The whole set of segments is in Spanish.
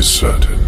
is certain.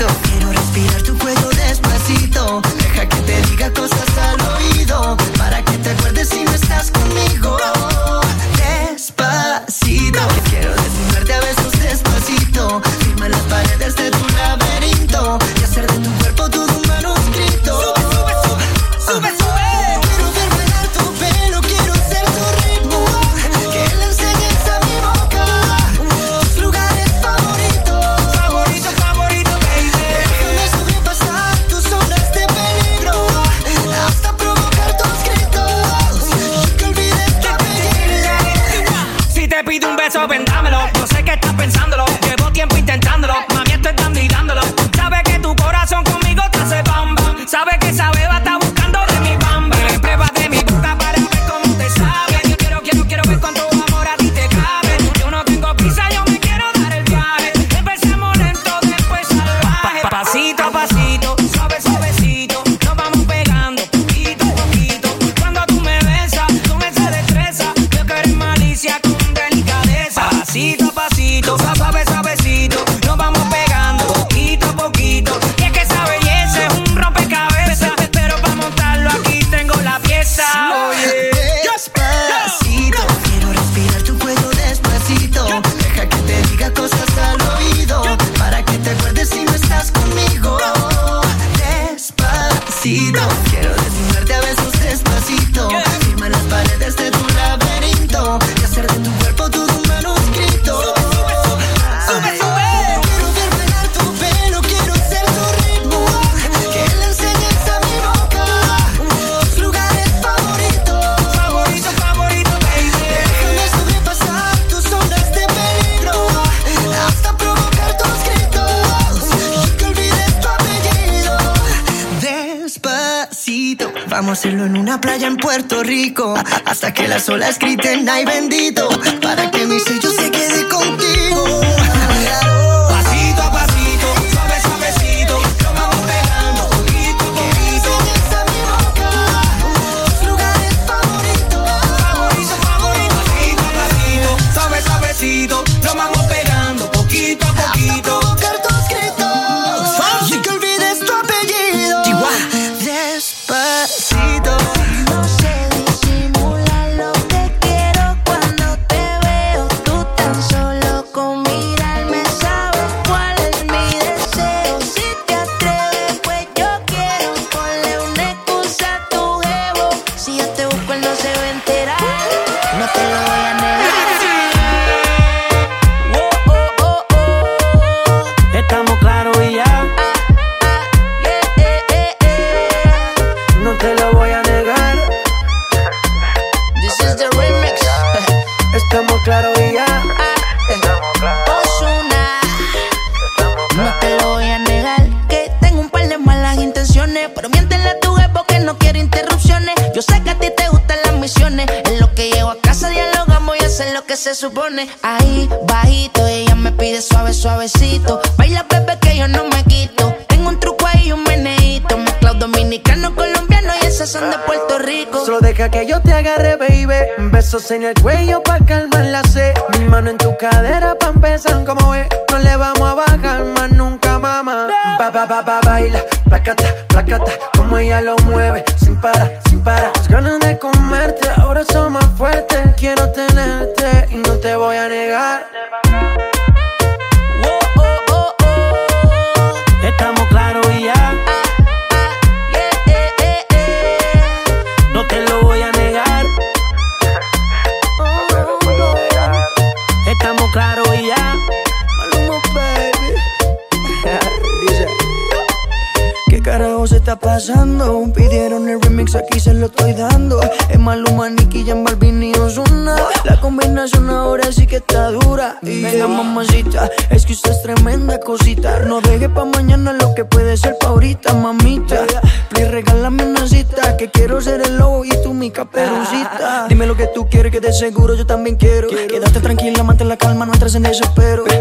Go. Vamos a hacerlo en una playa en Puerto Rico. Hasta que las olas griten, ay bendito. Para que mi sello se quede contigo. Besos en el cuello la calma,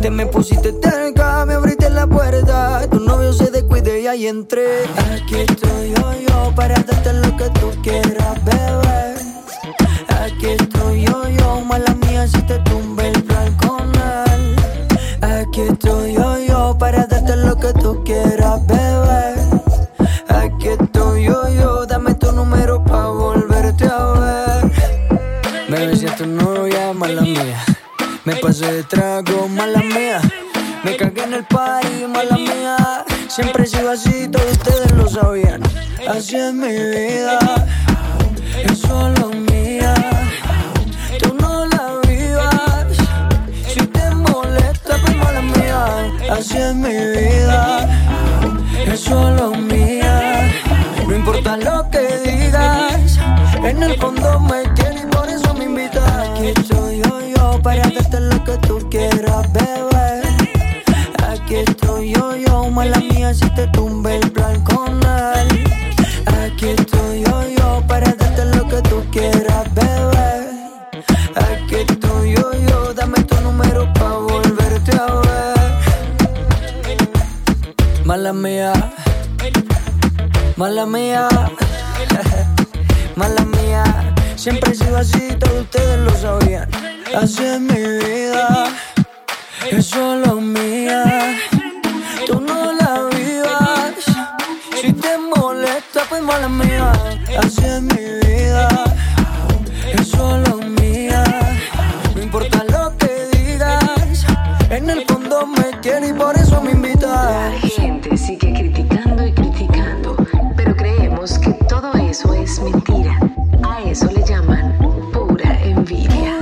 Te me pusiste cerca, me abriste la puerta. Tu novio se descuide y ahí entré. Aquí estoy yo, yo, para darte lo que tú quieras, bebé. Aquí estoy yo, yo, mala mía, si te tumbe pasé de trago, mala mía. Me cagué en el party, mala mía. Siempre he sido así, todos ustedes lo sabían. Así es mi vida, es solo mía. Tú no la vivas. Si te molesta, pues mala mía. Así es mi vida, es solo mía. No importa lo que digas, en el fondo me quieres y por eso me invitas. Para darte lo que tú quieras, bebé. Aquí estoy yo, yo, mala mía, si te tumbe el plan con él. Aquí estoy yo, yo, para darte lo que tú quieras, bebé. Aquí estoy yo, yo, dame tu número pa' volverte a ver. Mala mía, mala mía, mala mía. Siempre he sido así, todos ustedes lo sabían. Así es mi vida, es solo mía. Tú no la vivas. Si te molesta, pues mala mía. Así es mi vida, es solo mía. No importa lo que digas, en el fondo me quiere y por eso me invitas. gente sigue criticando y criticando, pero creemos que todo eso es mentira. Eso le llaman pura envidia.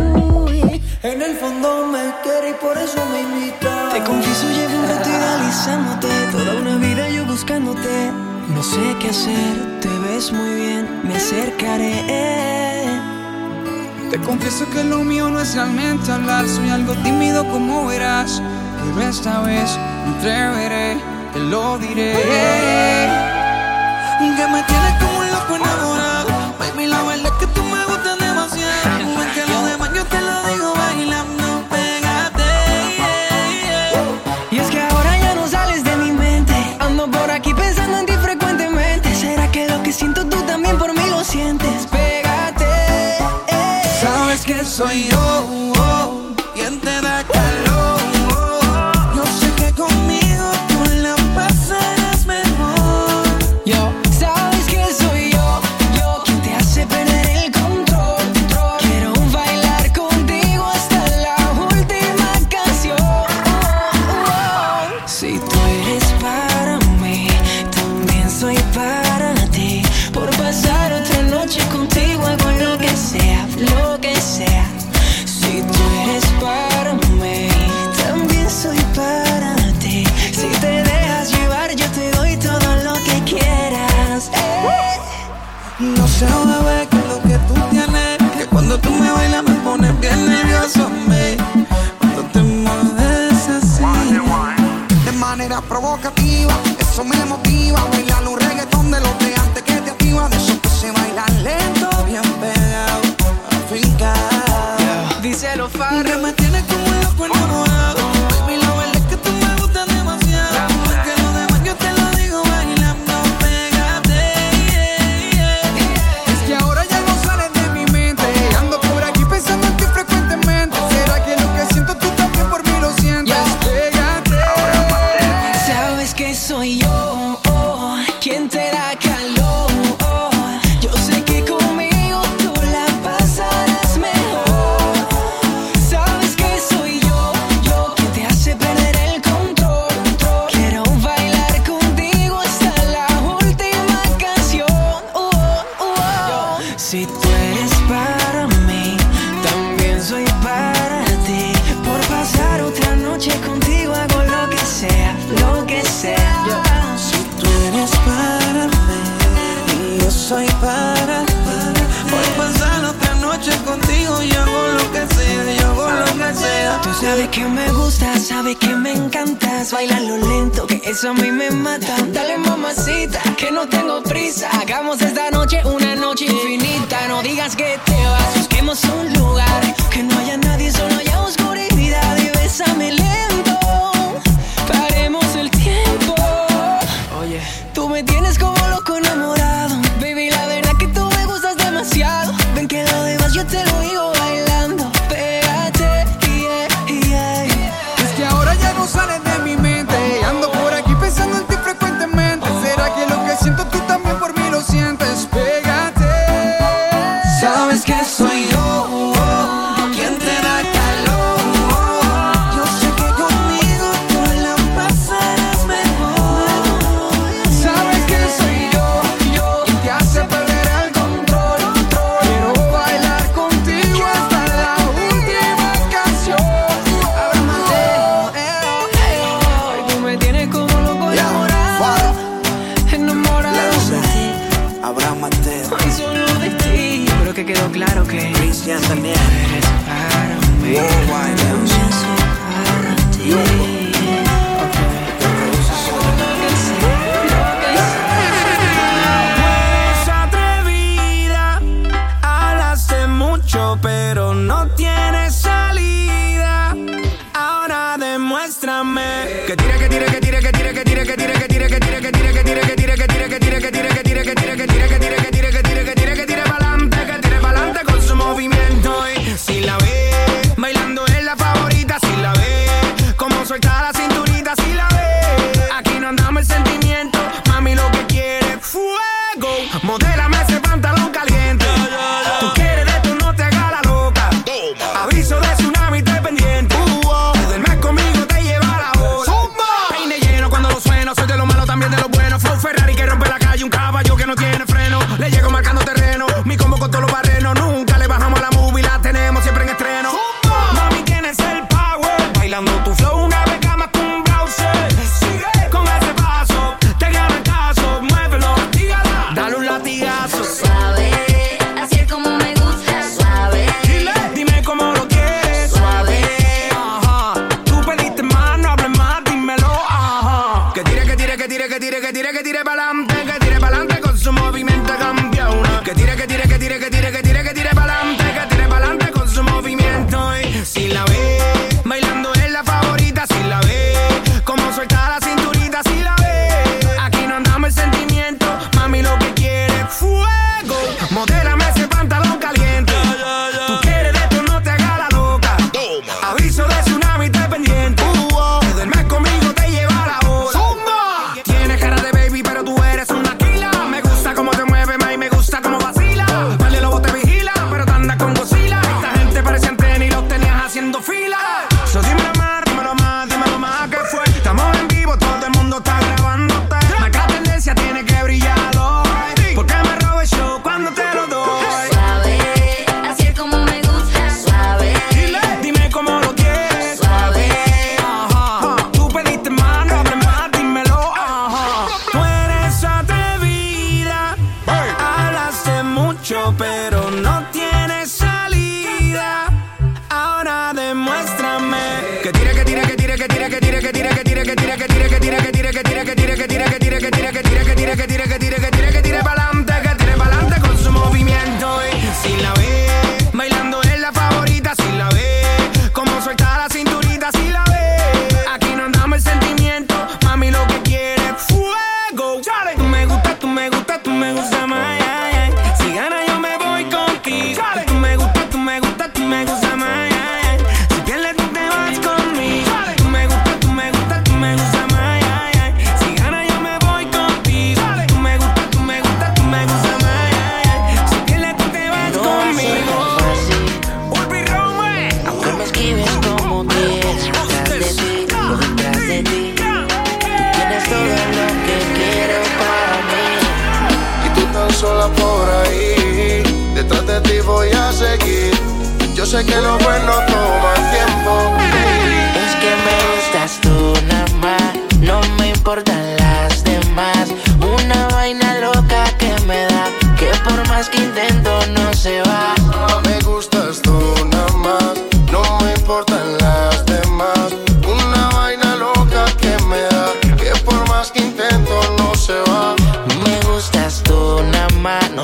En el fondo me quiere y por eso me invita. Te confieso, llevo un rato idealizándote. Toda una vida yo buscándote. No sé qué hacer, te ves muy bien, me acercaré. Te confieso que lo mío no es realmente hablar, soy algo tímido como verás. Pero esta vez me atreveré, te lo diré. Que me tienes tú me gustas quedó claro que Cristian también. eres para mí.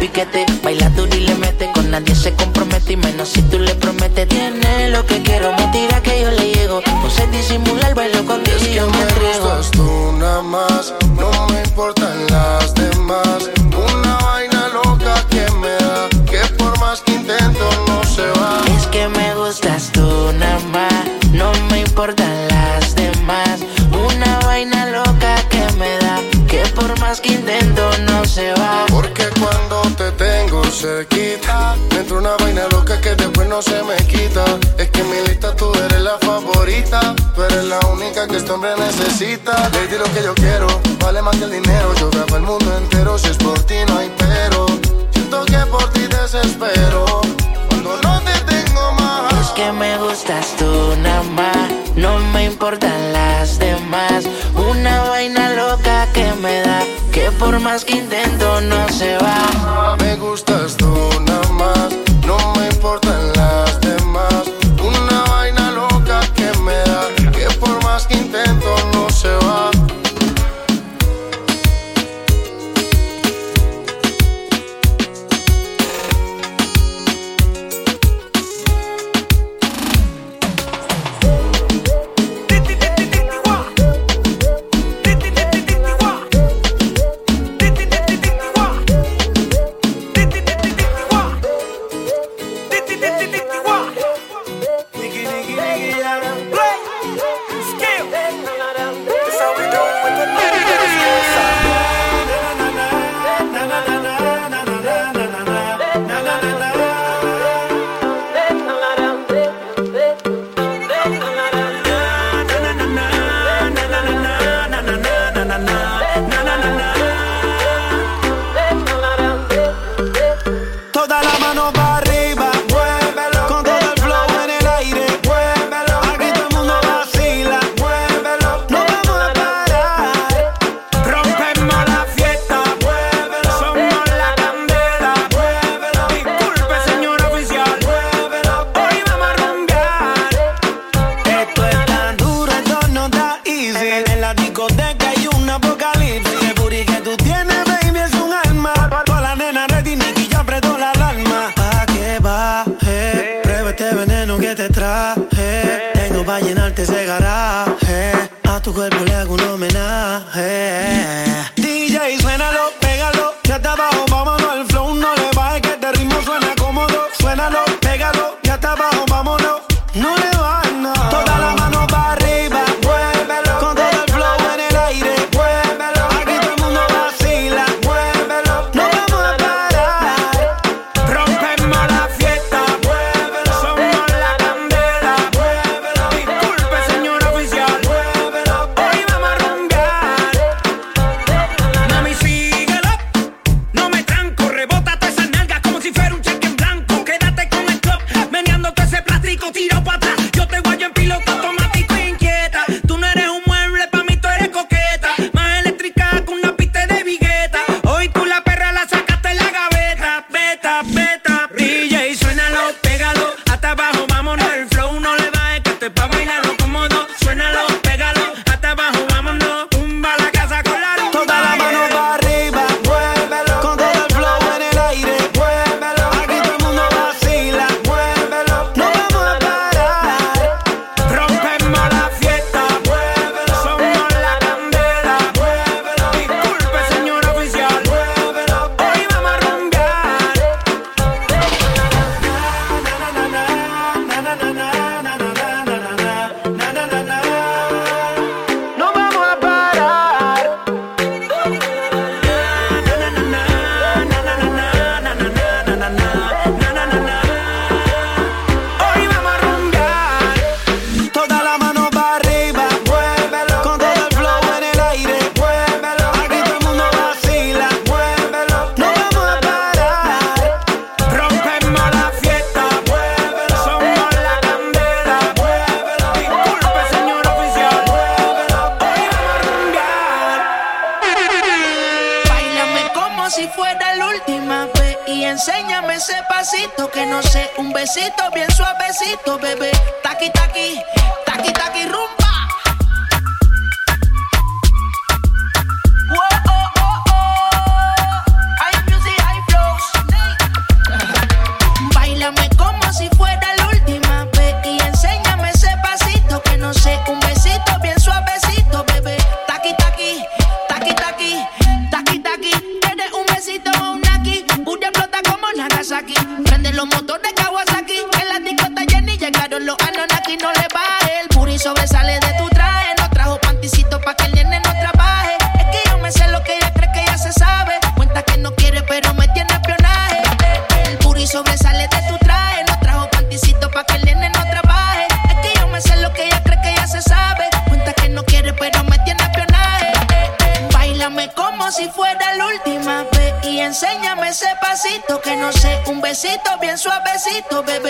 piquete, baila duro y le mete. Con nadie se compromete y menos si tú le prometes. Tiene lo que quiero, me tira que yo le llego. No sé disimular, bailo contigo Es y que yo me gustas tú nada más, no me importan las demás. Más que intento no se va. Porque cuando te tengo cerquita, me entra una vaina loca que después no se me quita. Es que en mi lista tú eres la favorita, tú eres la única que este hombre necesita. Lady, lo que yo quiero, vale más que el dinero. Yo grabo el mundo entero, si es por ti no hay pero. Siento que por ti desespero, cuando no te tengo más. Es que me gustas tú nada más, no me importan las demás. Una vaina loca que me da, que por más que intento no se va. Me gustas tú nada más, no me importan las besito bien suavecito, bebé.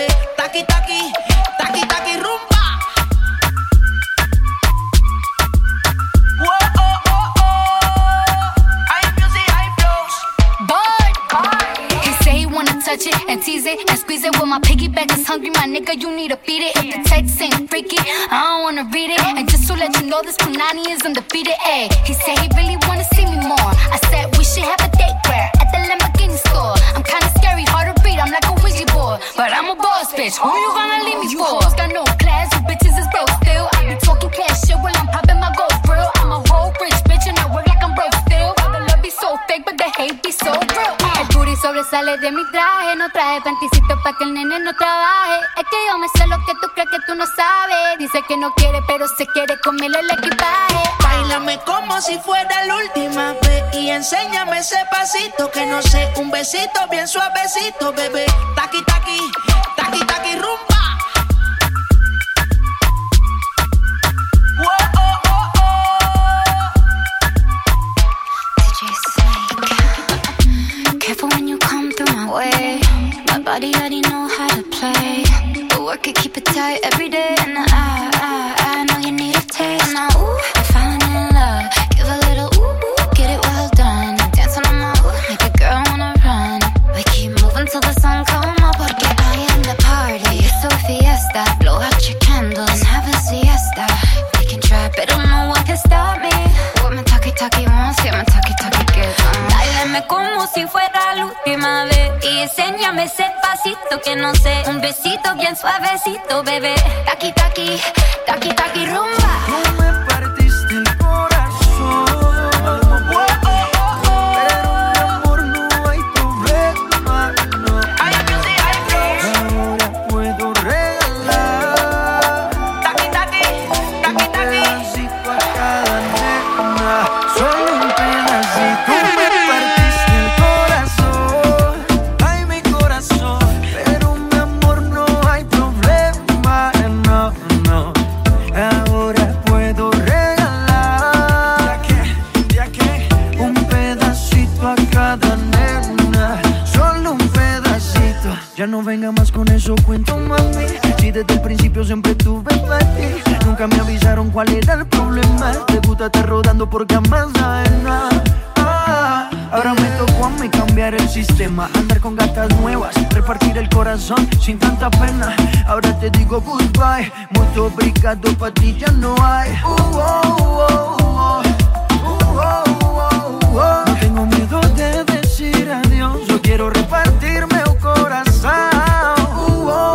no quiere, pero se quiere comerle el equipaje. Bailame como si fuera la última vez y enséñame ese pasito que no sé, un besito bien suavecito, bebé. Taqui taqui. que no sé. Un besito bien suavecito, bebé. Taki, taki, taki, taki, rumbo. sin tanta pena. Ahora te digo goodbye, muito obrigado, para ti ya no hay. Uh, oh, oh, oh, no tengo miedo de decir adiós, yo quiero repartirme el corazón. Uh,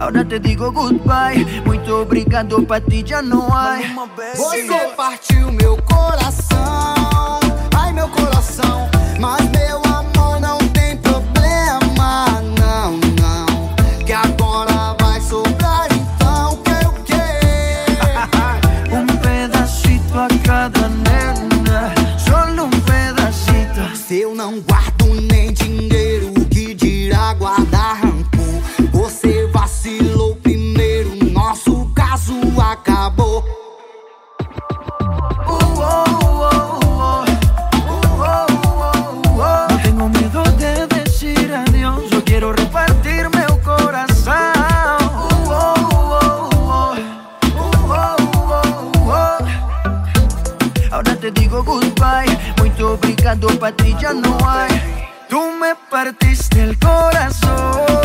Ahora te digo goodbye. Muito obrigado, pra ti já não há. Você partiu meu eu não guardo nem dinheiro, que dirá guardar? mercado para ti ya no hay. Tú me partiste el corazón.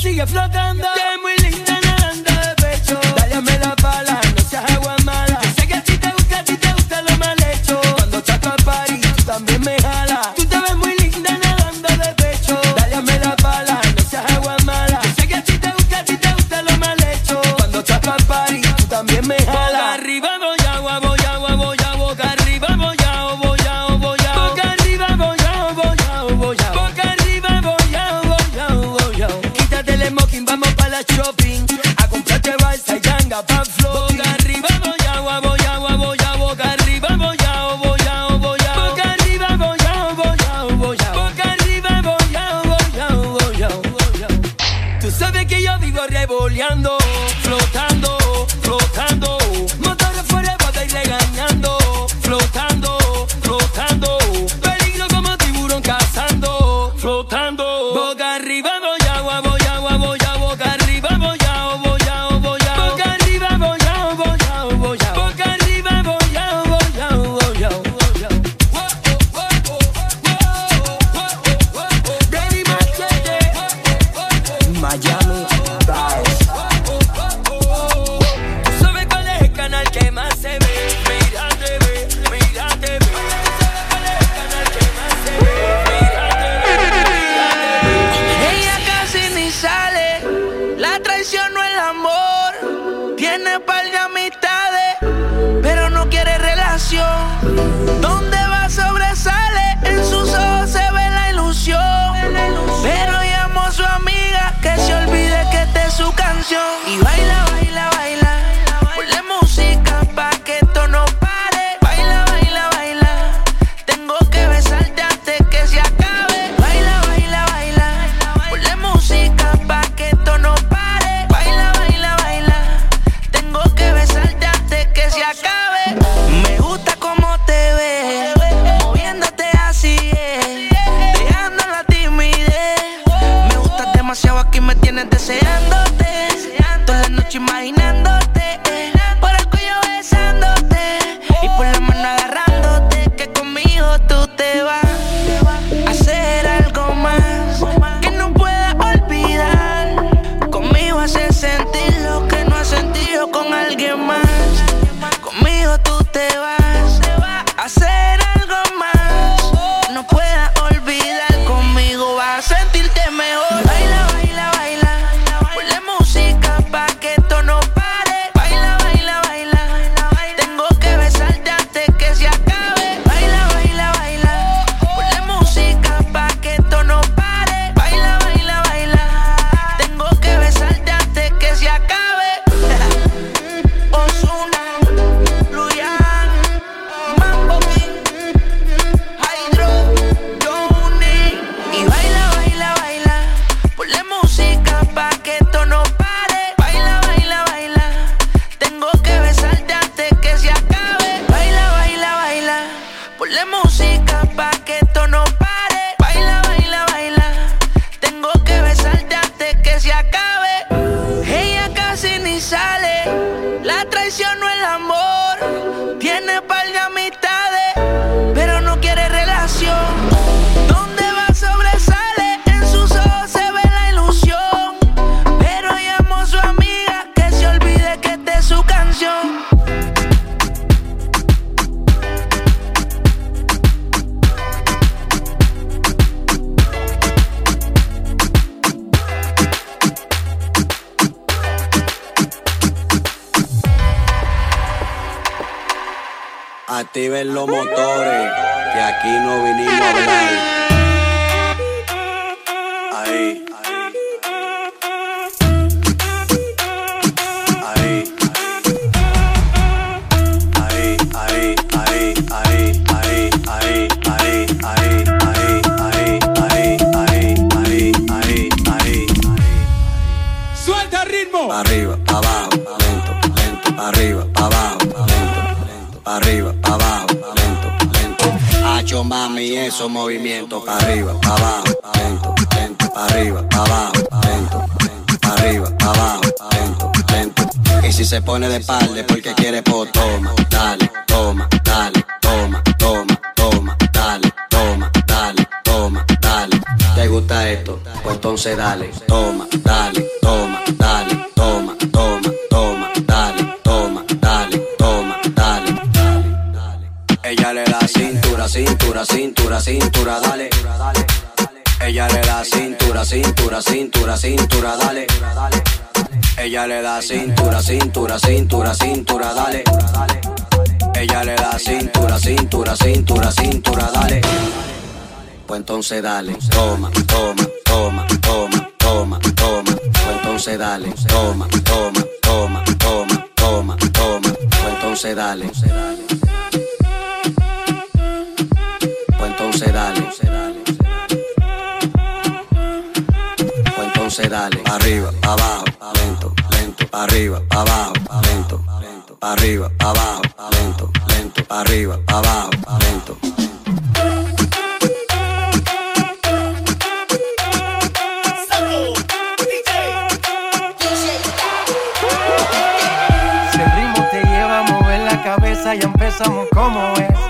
sigue flotando. Yeah. activen los motores, que aquí no vinimos a hablar. movimiento, para arriba, para abajo, lento, lento, para arriba, para abajo, lento, para arriba, para abajo, lento, lento. Y si se pone de espalda porque quiere, po, toma, dale, toma, dale, toma, toma, toma, dale, toma, dale, toma, dale. ¿Te gusta esto? Pues entonces dale, toma, dale, toma, dale, toma, toma, toma, dale, toma, dale, toma, dale. Ella le da cintura, cintura, cintura cintura, dale. Ella le da cintura, cintura, cintura, cintura, dale. Ella le da cintura, cintura, cintura, cintura, dale. Ella le da cintura, cintura, cintura, cintura, dale. Pues entonces dale, toma, toma, toma, toma, toma, toma. Pues entonces dale, toma, toma, toma, toma, toma, toma. Pues entonces dale. Entonces dale. Pues entonces dale. Pa' arriba, pa' abajo, lento, lento. Pa' arriba, pa' abajo, lento, lento. Pa' arriba, pa' abajo, lento, lento. Pa' arriba, pa' abajo, lento. Si el ritmo te lleva a mover la cabeza, ya empezamos como es.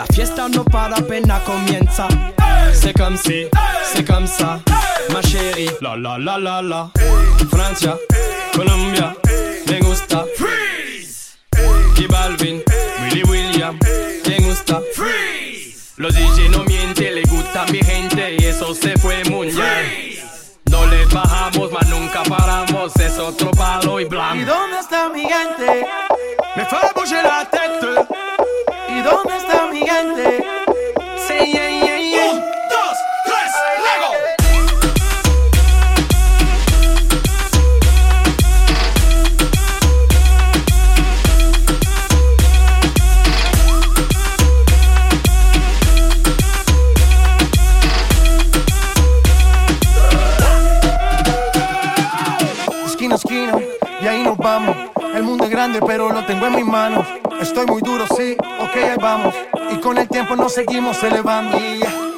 La fiesta no para apenas comienza. C'est comme si, c'est comme ça, ma chérie. La la la la la. Francia, Colombia, me gusta. Freeze. Y Balvin, Willy William, me gusta. Freeze. Los DJ no mienten, le gusta mi gente y eso se fue mundial. No le bajamos, mas nunca paramos, es otro palo y ¿Y blanco. dónde está mi gente? Me bouger la tête. ¿Y dónde está mi gente? Say yeah, yeah, yeah. Un, dos, tres, Lego. Esquina esquina, y ahí nos vamos. El mundo es grande, pero lo tengo en mis manos. Estoy muy duro, sí, ok, ahí vamos. Y con el tiempo nos seguimos elevando.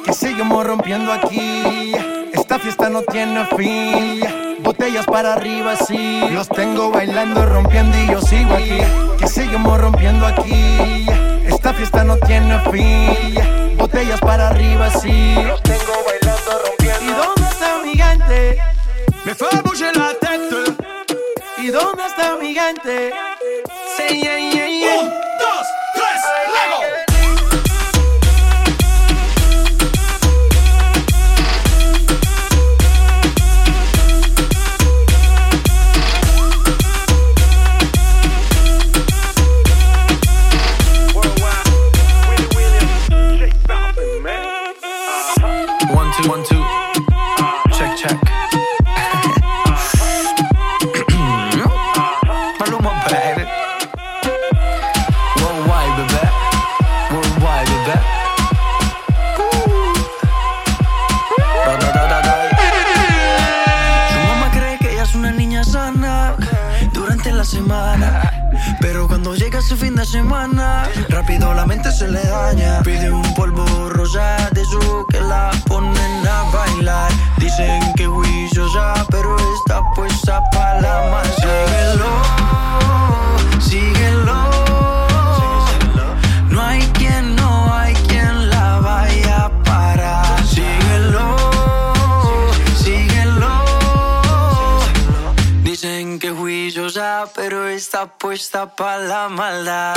Que seguimos rompiendo aquí. Esta fiesta no tiene fin. Botellas para arriba, sí. Los tengo bailando, rompiendo y yo sigo aquí. Que seguimos rompiendo aquí. Esta fiesta no tiene fin. Botellas para arriba, sí. Los tengo bailando, rompiendo. ¿Y dónde está mi gente? Me fait bouger la tête. ¿Y dónde está mi gente? Say yeah, yeah, yeah. Le daña. Pide un polvo rosa de eso que la ponen a bailar. Dicen que juiciosa, pero está puesta para la más. Síguelo, síguelo. No hay quien, no hay quien la vaya a parar. Síguelo, síguelo. Dicen que juiciosa, pero está puesta para la maldad.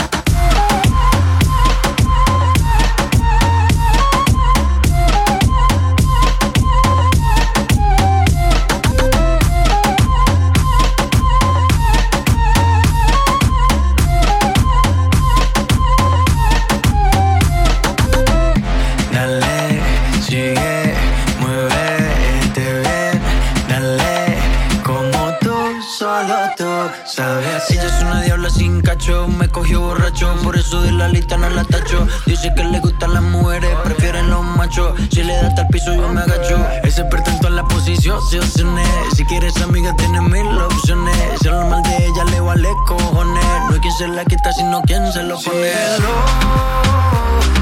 Síguelo,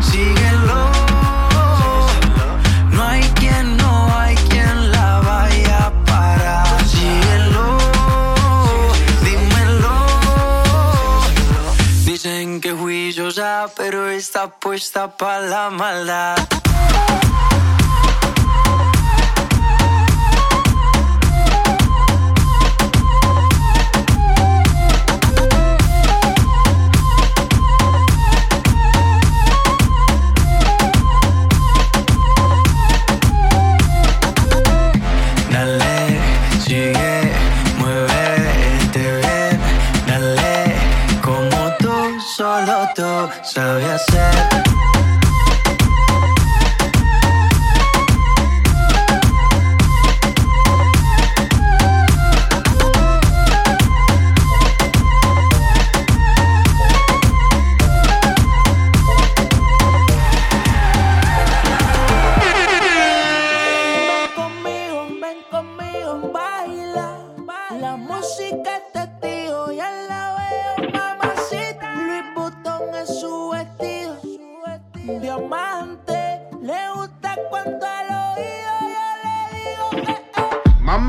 síguelo. No hay quien, no hay quien la vaya a parar. Síguelo, dímelo. Dicen que juiciosa, pero está puesta para la maldad.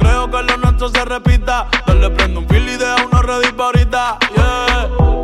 creo que lo nuestro se repita. Dale, prendo un fil y deja una red ahorita. Yeah.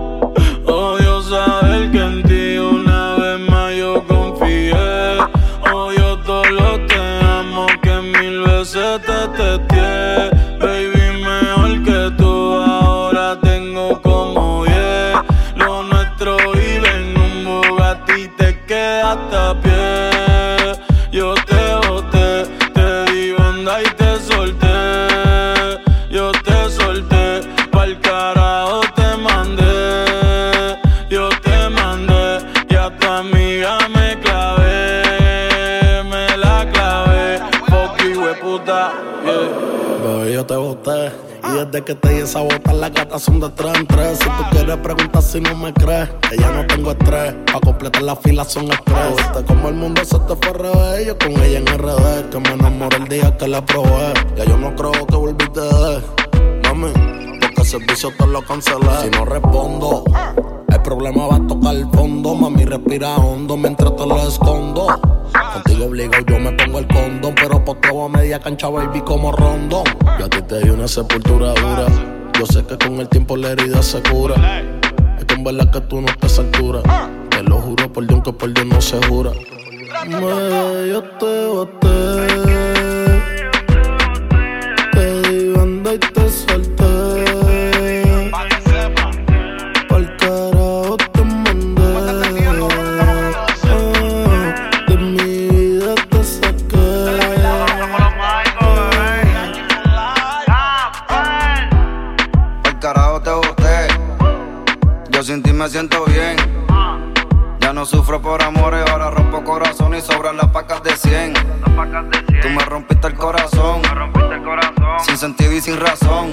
piensa las gatas son de tres en tres. Si tú quieres preguntar si no me crees, que ya no tengo estrés. Pa' completar la fila son estrés. Oh. Viste como el mundo se te fue revés. Yo con ella en RD, que me enamoré el día que la probé. Ya yo no creo que volviste de mami, porque el servicio te lo cancelé. Si no respondo. El problema va a tocar el fondo, mami respira hondo mientras te lo escondo. Contigo obligo, yo me pongo el condón, pero por todo a media cancha, baby, como rondón. Yo a te di una sepultura dura. Yo sé que con el tiempo la herida se cura. Es que en que tú no estás a altura. Te lo juro por Dios que por Dios no se jura. Me, yo te boté. sufro por amores, ahora rompo corazón y sobran las pacas de 100. Tú me rompiste el corazón. Me rompiste el corazón. Sin sentido y sin razón.